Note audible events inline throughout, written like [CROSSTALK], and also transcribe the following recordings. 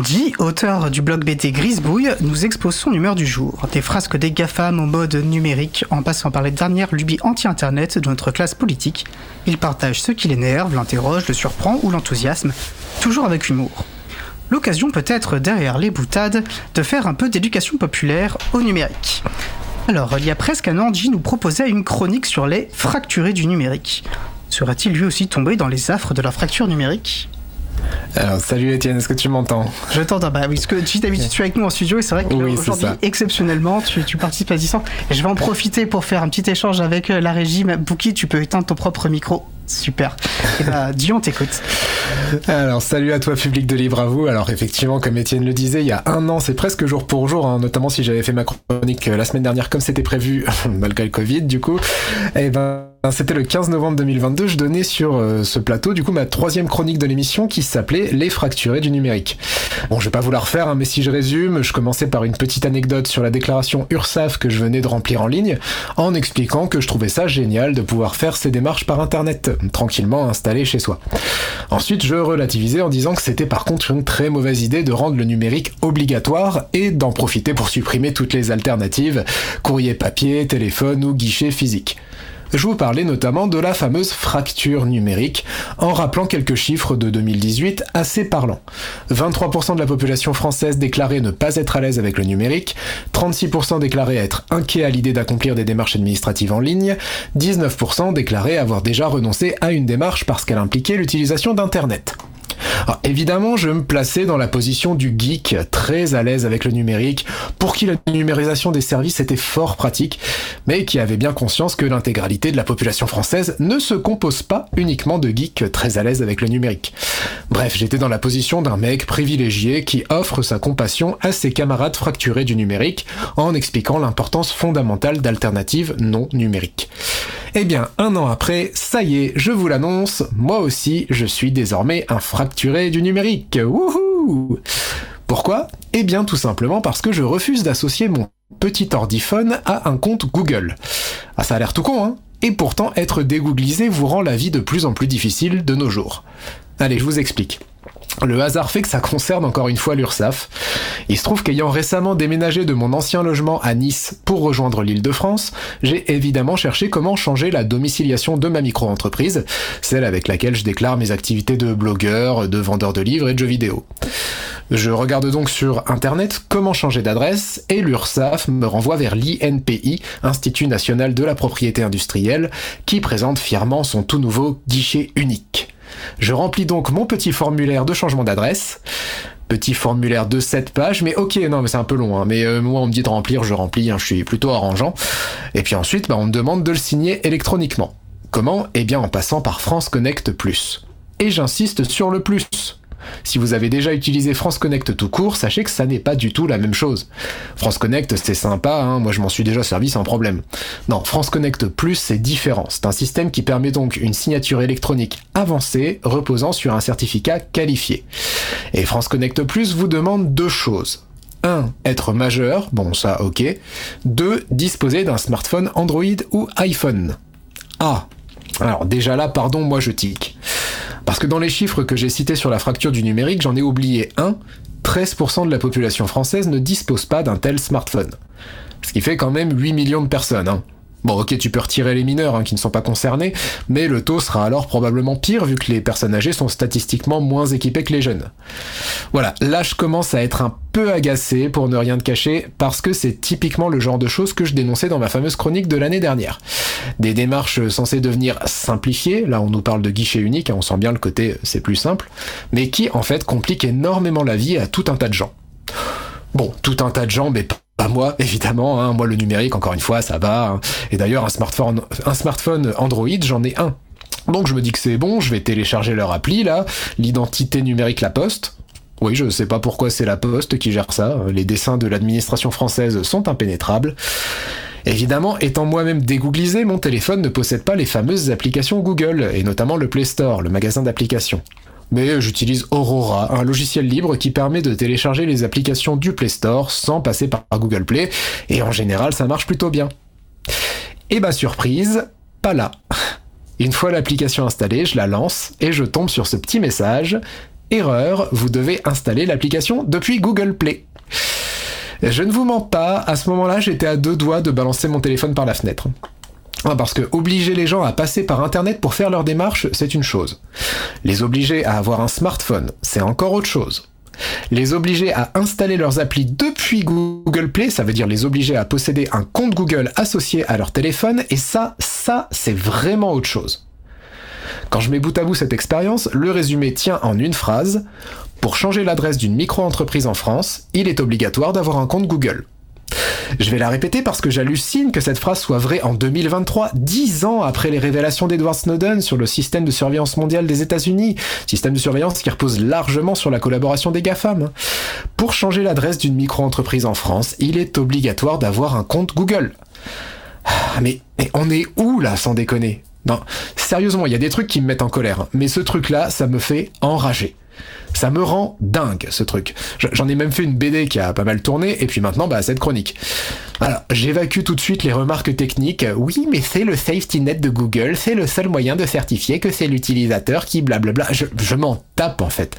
Guy, auteur du blog BT Grisbouille, nous expose son humeur du jour. Des frasques des GAFAM au mode numérique, en passant par les dernières lubies anti-internet de notre classe politique, il partage ce qui l'énerve, l'interroge, le surprend ou l'enthousiasme, toujours avec humour. L'occasion peut être, derrière les boutades, de faire un peu d'éducation populaire au numérique. Alors, il y a presque un an, Guy nous proposait une chronique sur les fracturés du numérique. Serait-il lui aussi tombé dans les affres de la fracture numérique? Alors, salut Étienne, est-ce que tu m'entends Je t'entends, bah oui, parce que tu d'habitude tu es avec nous en studio et c'est vrai qu'aujourd'hui, exceptionnellement, tu, tu, participes à distance. Et je vais en profiter pour faire un petit échange avec euh, la régie. Bouki, tu peux éteindre ton propre micro. Super. Et bah, Dion t'écoute. Alors, salut à toi, public de Libre à vous. Alors, effectivement, comme Étienne le disait, il y a un an, c'est presque jour pour jour, hein, notamment si j'avais fait ma chronique euh, la semaine dernière comme c'était prévu, [LAUGHS] malgré le Covid, du coup. Eh ben, c'était le 15 novembre 2022, je donnais sur euh, ce plateau du coup ma troisième chronique de l'émission qui s'appelait Les fracturés du numérique. Bon, je vais pas vous la refaire, hein, mais si je résume, je commençais par une petite anecdote sur la déclaration URSAF que je venais de remplir en ligne, en expliquant que je trouvais ça génial de pouvoir faire ces démarches par internet, tranquillement installé chez soi. Ensuite, je relativisais en disant que c'était par contre une très mauvaise idée de rendre le numérique obligatoire et d'en profiter pour supprimer toutes les alternatives, courrier papier, téléphone ou guichet physique je vous parlais notamment de la fameuse fracture numérique, en rappelant quelques chiffres de 2018 assez parlants. 23% de la population française déclarait ne pas être à l'aise avec le numérique, 36% déclaraient être inquiets à l'idée d'accomplir des démarches administratives en ligne, 19% déclaraient avoir déjà renoncé à une démarche parce qu'elle impliquait l'utilisation d'Internet. Alors, évidemment, je me plaçais dans la position du geek, très à l'aise avec le numérique, pour qui la numérisation des services était fort pratique, mais qui avait bien conscience que l'intégralité de la population française ne se compose pas uniquement de geeks très à l'aise avec le numérique. Bref, j'étais dans la position d'un mec privilégié qui offre sa compassion à ses camarades fracturés du numérique en expliquant l'importance fondamentale d'alternatives non numériques. Eh bien, un an après, ça y est, je vous l'annonce, moi aussi, je suis désormais un fracturé du numérique. Wouhou Pourquoi? Eh bien, tout simplement parce que je refuse d'associer mon petit ordiphone à un compte Google. Ah, ça a l'air tout con, hein? Et pourtant, être dégooglisé vous rend la vie de plus en plus difficile de nos jours. Allez, je vous explique. Le hasard fait que ça concerne encore une fois l'URSAF. Il se trouve qu'ayant récemment déménagé de mon ancien logement à Nice pour rejoindre l'île de France, j'ai évidemment cherché comment changer la domiciliation de ma micro-entreprise, celle avec laquelle je déclare mes activités de blogueur, de vendeur de livres et de jeux vidéo. Je regarde donc sur internet comment changer d'adresse et l'URSAF me renvoie vers l'INPI, Institut national de la propriété industrielle, qui présente fièrement son tout nouveau guichet unique. Je remplis donc mon petit formulaire de changement d'adresse. Petit formulaire de 7 pages, mais ok, non, mais c'est un peu long. Hein. mais euh, moi, on me dit de remplir, je remplis, hein, je suis plutôt arrangeant. Et puis ensuite, bah, on me demande de le signer électroniquement. Comment? Eh bien, en passant par France Connect Plus. Et j'insiste sur le plus. Si vous avez déjà utilisé France Connect tout court, sachez que ça n'est pas du tout la même chose. France Connect, c'est sympa, hein, moi je m'en suis déjà servi sans problème. Non, France Connect Plus, c'est différent. C'est un système qui permet donc une signature électronique avancée reposant sur un certificat qualifié. Et France Connect Plus vous demande deux choses. 1. Être majeur, bon ça ok. 2. Disposer d'un smartphone Android ou iPhone. Ah, alors déjà là, pardon, moi je tic. Parce que dans les chiffres que j'ai cités sur la fracture du numérique, j'en ai oublié un. 13% de la population française ne dispose pas d'un tel smartphone. Ce qui fait quand même 8 millions de personnes. Hein. Bon ok tu peux retirer les mineurs hein, qui ne sont pas concernés, mais le taux sera alors probablement pire vu que les personnes âgées sont statistiquement moins équipées que les jeunes. Voilà, là je commence à être un peu agacé pour ne rien te cacher, parce que c'est typiquement le genre de choses que je dénonçais dans ma fameuse chronique de l'année dernière. Des démarches censées devenir simplifiées, là on nous parle de guichet unique, hein, on sent bien le côté c'est plus simple, mais qui en fait compliquent énormément la vie à tout un tas de gens. Bon, tout un tas de gens, mais pas moi, [LAUGHS] évidemment. Hein. Moi, le numérique, encore une fois, ça va. Hein. Et d'ailleurs, un smartphone, un smartphone Android, j'en ai un. Donc je me dis que c'est bon, je vais télécharger leur appli là, l'identité numérique La Poste. Oui, je sais pas pourquoi c'est La Poste qui gère ça. Les dessins de l'administration française sont impénétrables. Évidemment, étant moi-même dégooglisé, mon téléphone ne possède pas les fameuses applications Google, et notamment le Play Store, le magasin d'applications mais j'utilise Aurora, un logiciel libre qui permet de télécharger les applications du Play Store sans passer par Google Play, et en général ça marche plutôt bien. Et bah surprise, pas là. [LAUGHS] Une fois l'application installée, je la lance et je tombe sur ce petit message. erreur, vous devez installer l'application depuis Google Play. Je ne vous mens pas, à ce moment-là, j'étais à deux doigts de balancer mon téléphone par la fenêtre. Ah, parce que obliger les gens à passer par Internet pour faire leurs démarches, c'est une chose. Les obliger à avoir un smartphone, c'est encore autre chose. Les obliger à installer leurs applis depuis Google Play, ça veut dire les obliger à posséder un compte Google associé à leur téléphone, et ça, ça, c'est vraiment autre chose. Quand je mets bout à bout cette expérience, le résumé tient en une phrase. Pour changer l'adresse d'une micro-entreprise en France, il est obligatoire d'avoir un compte Google. Je vais la répéter parce que j'hallucine que cette phrase soit vraie en 2023, dix ans après les révélations d'Edward Snowden sur le système de surveillance mondial des États-Unis, système de surveillance qui repose largement sur la collaboration des GAFAM. Pour changer l'adresse d'une micro-entreprise en France, il est obligatoire d'avoir un compte Google. Ah, mais, mais on est où là, sans déconner? Non, sérieusement, il y a des trucs qui me mettent en colère, mais ce truc-là, ça me fait enrager. Ça me rend dingue ce truc. J'en ai même fait une BD qui a pas mal tourné, et puis maintenant, bah, cette chronique. Alors, j'évacue tout de suite les remarques techniques. Oui, mais c'est le safety net de Google, c'est le seul moyen de certifier que c'est l'utilisateur qui blablabla. Je, m'en tape en fait.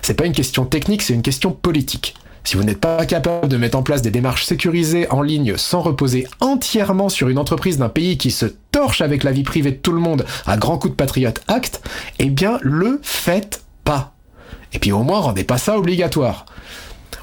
C'est pas une question technique, c'est une question politique. Si vous n'êtes pas capable de mettre en place des démarches sécurisées en ligne sans reposer entièrement sur une entreprise d'un pays qui se torche avec la vie privée de tout le monde à grands coups de Patriot Act, eh bien le faites pas. Et puis au moins, rendez pas ça obligatoire.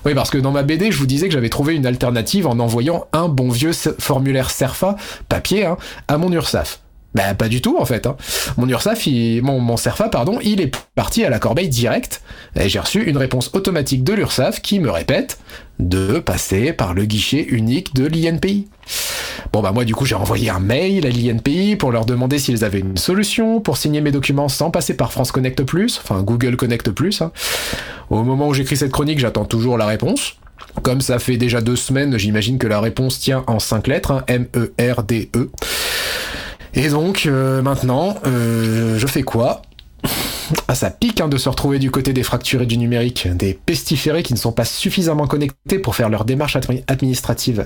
Oui, parce que dans ma BD, je vous disais que j'avais trouvé une alternative en envoyant un bon vieux formulaire SERFA, papier, hein, à mon URSAF. Bah pas du tout en fait. Hein. Mon URSAF, mon, mon SERFA, pardon, il est parti à la corbeille direct et j'ai reçu une réponse automatique de l'URSAF qui me répète de passer par le guichet unique de l'INPI. Bon bah moi du coup j'ai envoyé un mail à l'INPI pour leur demander s'ils avaient une solution pour signer mes documents sans passer par France Connect Plus, enfin Google Connect Plus. Hein. Au moment où j'écris cette chronique, j'attends toujours la réponse. Comme ça fait déjà deux semaines, j'imagine que la réponse tient en cinq lettres, hein, M-E-R-D-E. Et donc euh, maintenant, euh, je fais quoi? Ah, ça pique hein, de se retrouver du côté des fracturés du numérique, des pestiférés qui ne sont pas suffisamment connectés pour faire leur démarche administrative.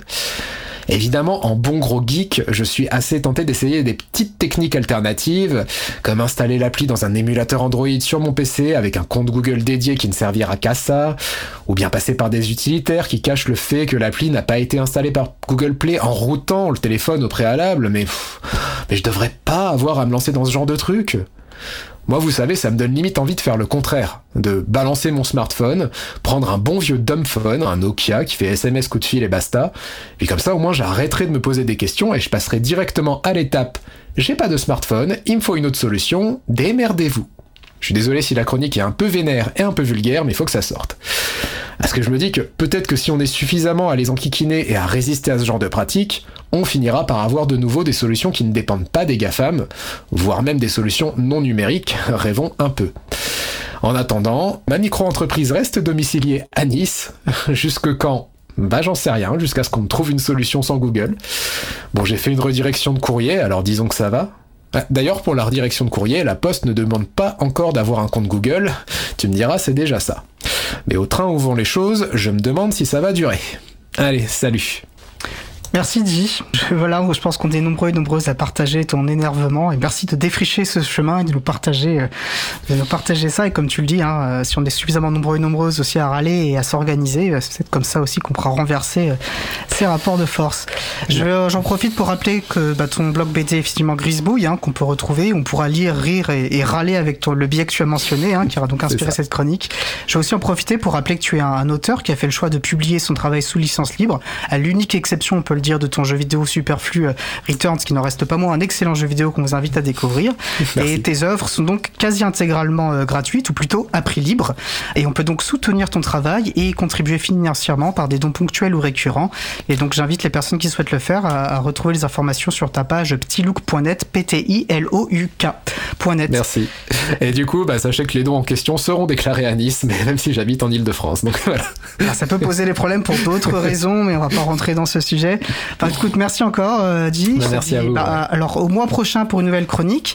Évidemment, en bon gros geek, je suis assez tenté d'essayer des petites techniques alternatives, comme installer l'appli dans un émulateur Android sur mon PC avec un compte Google dédié qui ne servira qu'à ça, ou bien passer par des utilitaires qui cachent le fait que l'appli n'a pas été installée par Google Play en routant le téléphone au préalable, mais, mais je devrais pas avoir à me lancer dans ce genre de truc. Moi, vous savez, ça me donne limite envie de faire le contraire, de balancer mon smartphone, prendre un bon vieux dumbphone, un Nokia qui fait SMS coup de fil et basta, et comme ça au moins j'arrêterai de me poser des questions et je passerai directement à l'étape j'ai pas de smartphone, il me faut une autre solution, démerdez-vous. Je suis désolé si la chronique est un peu vénère et un peu vulgaire, mais faut que ça sorte. Parce que je me dis que peut-être que si on est suffisamment à les enquiquiner et à résister à ce genre de pratique, on finira par avoir de nouveau des solutions qui ne dépendent pas des GAFAM, voire même des solutions non numériques, [LAUGHS] rêvons un peu. En attendant, ma micro-entreprise reste domiciliée à Nice, [LAUGHS] jusque quand? Bah j'en sais rien, jusqu'à ce qu'on me trouve une solution sans Google. Bon, j'ai fait une redirection de courrier, alors disons que ça va. Ah, d'ailleurs, pour la redirection de courrier, la Poste ne demande pas encore d'avoir un compte Google. Tu me diras, c'est déjà ça. Mais au train où vont les choses, je me demande si ça va durer. Allez, salut Merci Di. Voilà, je pense qu'on est nombreux et nombreuses à partager ton énervement et merci de défricher ce chemin et de nous partager, euh, de nous partager ça. Et comme tu le dis, hein, euh, si on est suffisamment nombreux et nombreuses aussi à râler et à s'organiser, euh, c'est comme ça aussi qu'on pourra renverser ces rapports de force. J'en profite pour rappeler que bah, ton blog BD est effectivement Grisbouille, hein, qu'on peut retrouver. On pourra lire, rire et, râler avec ton, le biais que tu as mentionné, hein, qui aura donc inspiré cette chronique. Je vais aussi en profiter pour rappeler que tu es un, un, auteur qui a fait le choix de publier son travail sous licence libre. À l'unique exception, on peut le dire, de ton jeu vidéo superflu euh, Returns, qui n'en reste pas moins un excellent jeu vidéo qu'on vous invite à découvrir. Et tes œuvres sont donc quasi intégralement euh, gratuites, ou plutôt à prix libre. Et on peut donc soutenir ton travail et contribuer financièrement par des dons ponctuels ou récurrents. Et donc j'invite les personnes qui souhaitent le faire à, retrouver les informations sur ta page ptilook.net, P-T-I-L-O-U-K.net. Merci. Et du coup, bah, sachez que les dons en question seront déclarés à Nice, mais même si j'habite en Ile-de-France. Donc [LAUGHS] voilà. ça peut poser des problèmes pour d'autres [LAUGHS] raisons, mais on va pas rentrer dans ce sujet. Enfin, écoute, merci encore, euh, bah, merci à vous. Bah, alors, au mois prochain pour une nouvelle chronique.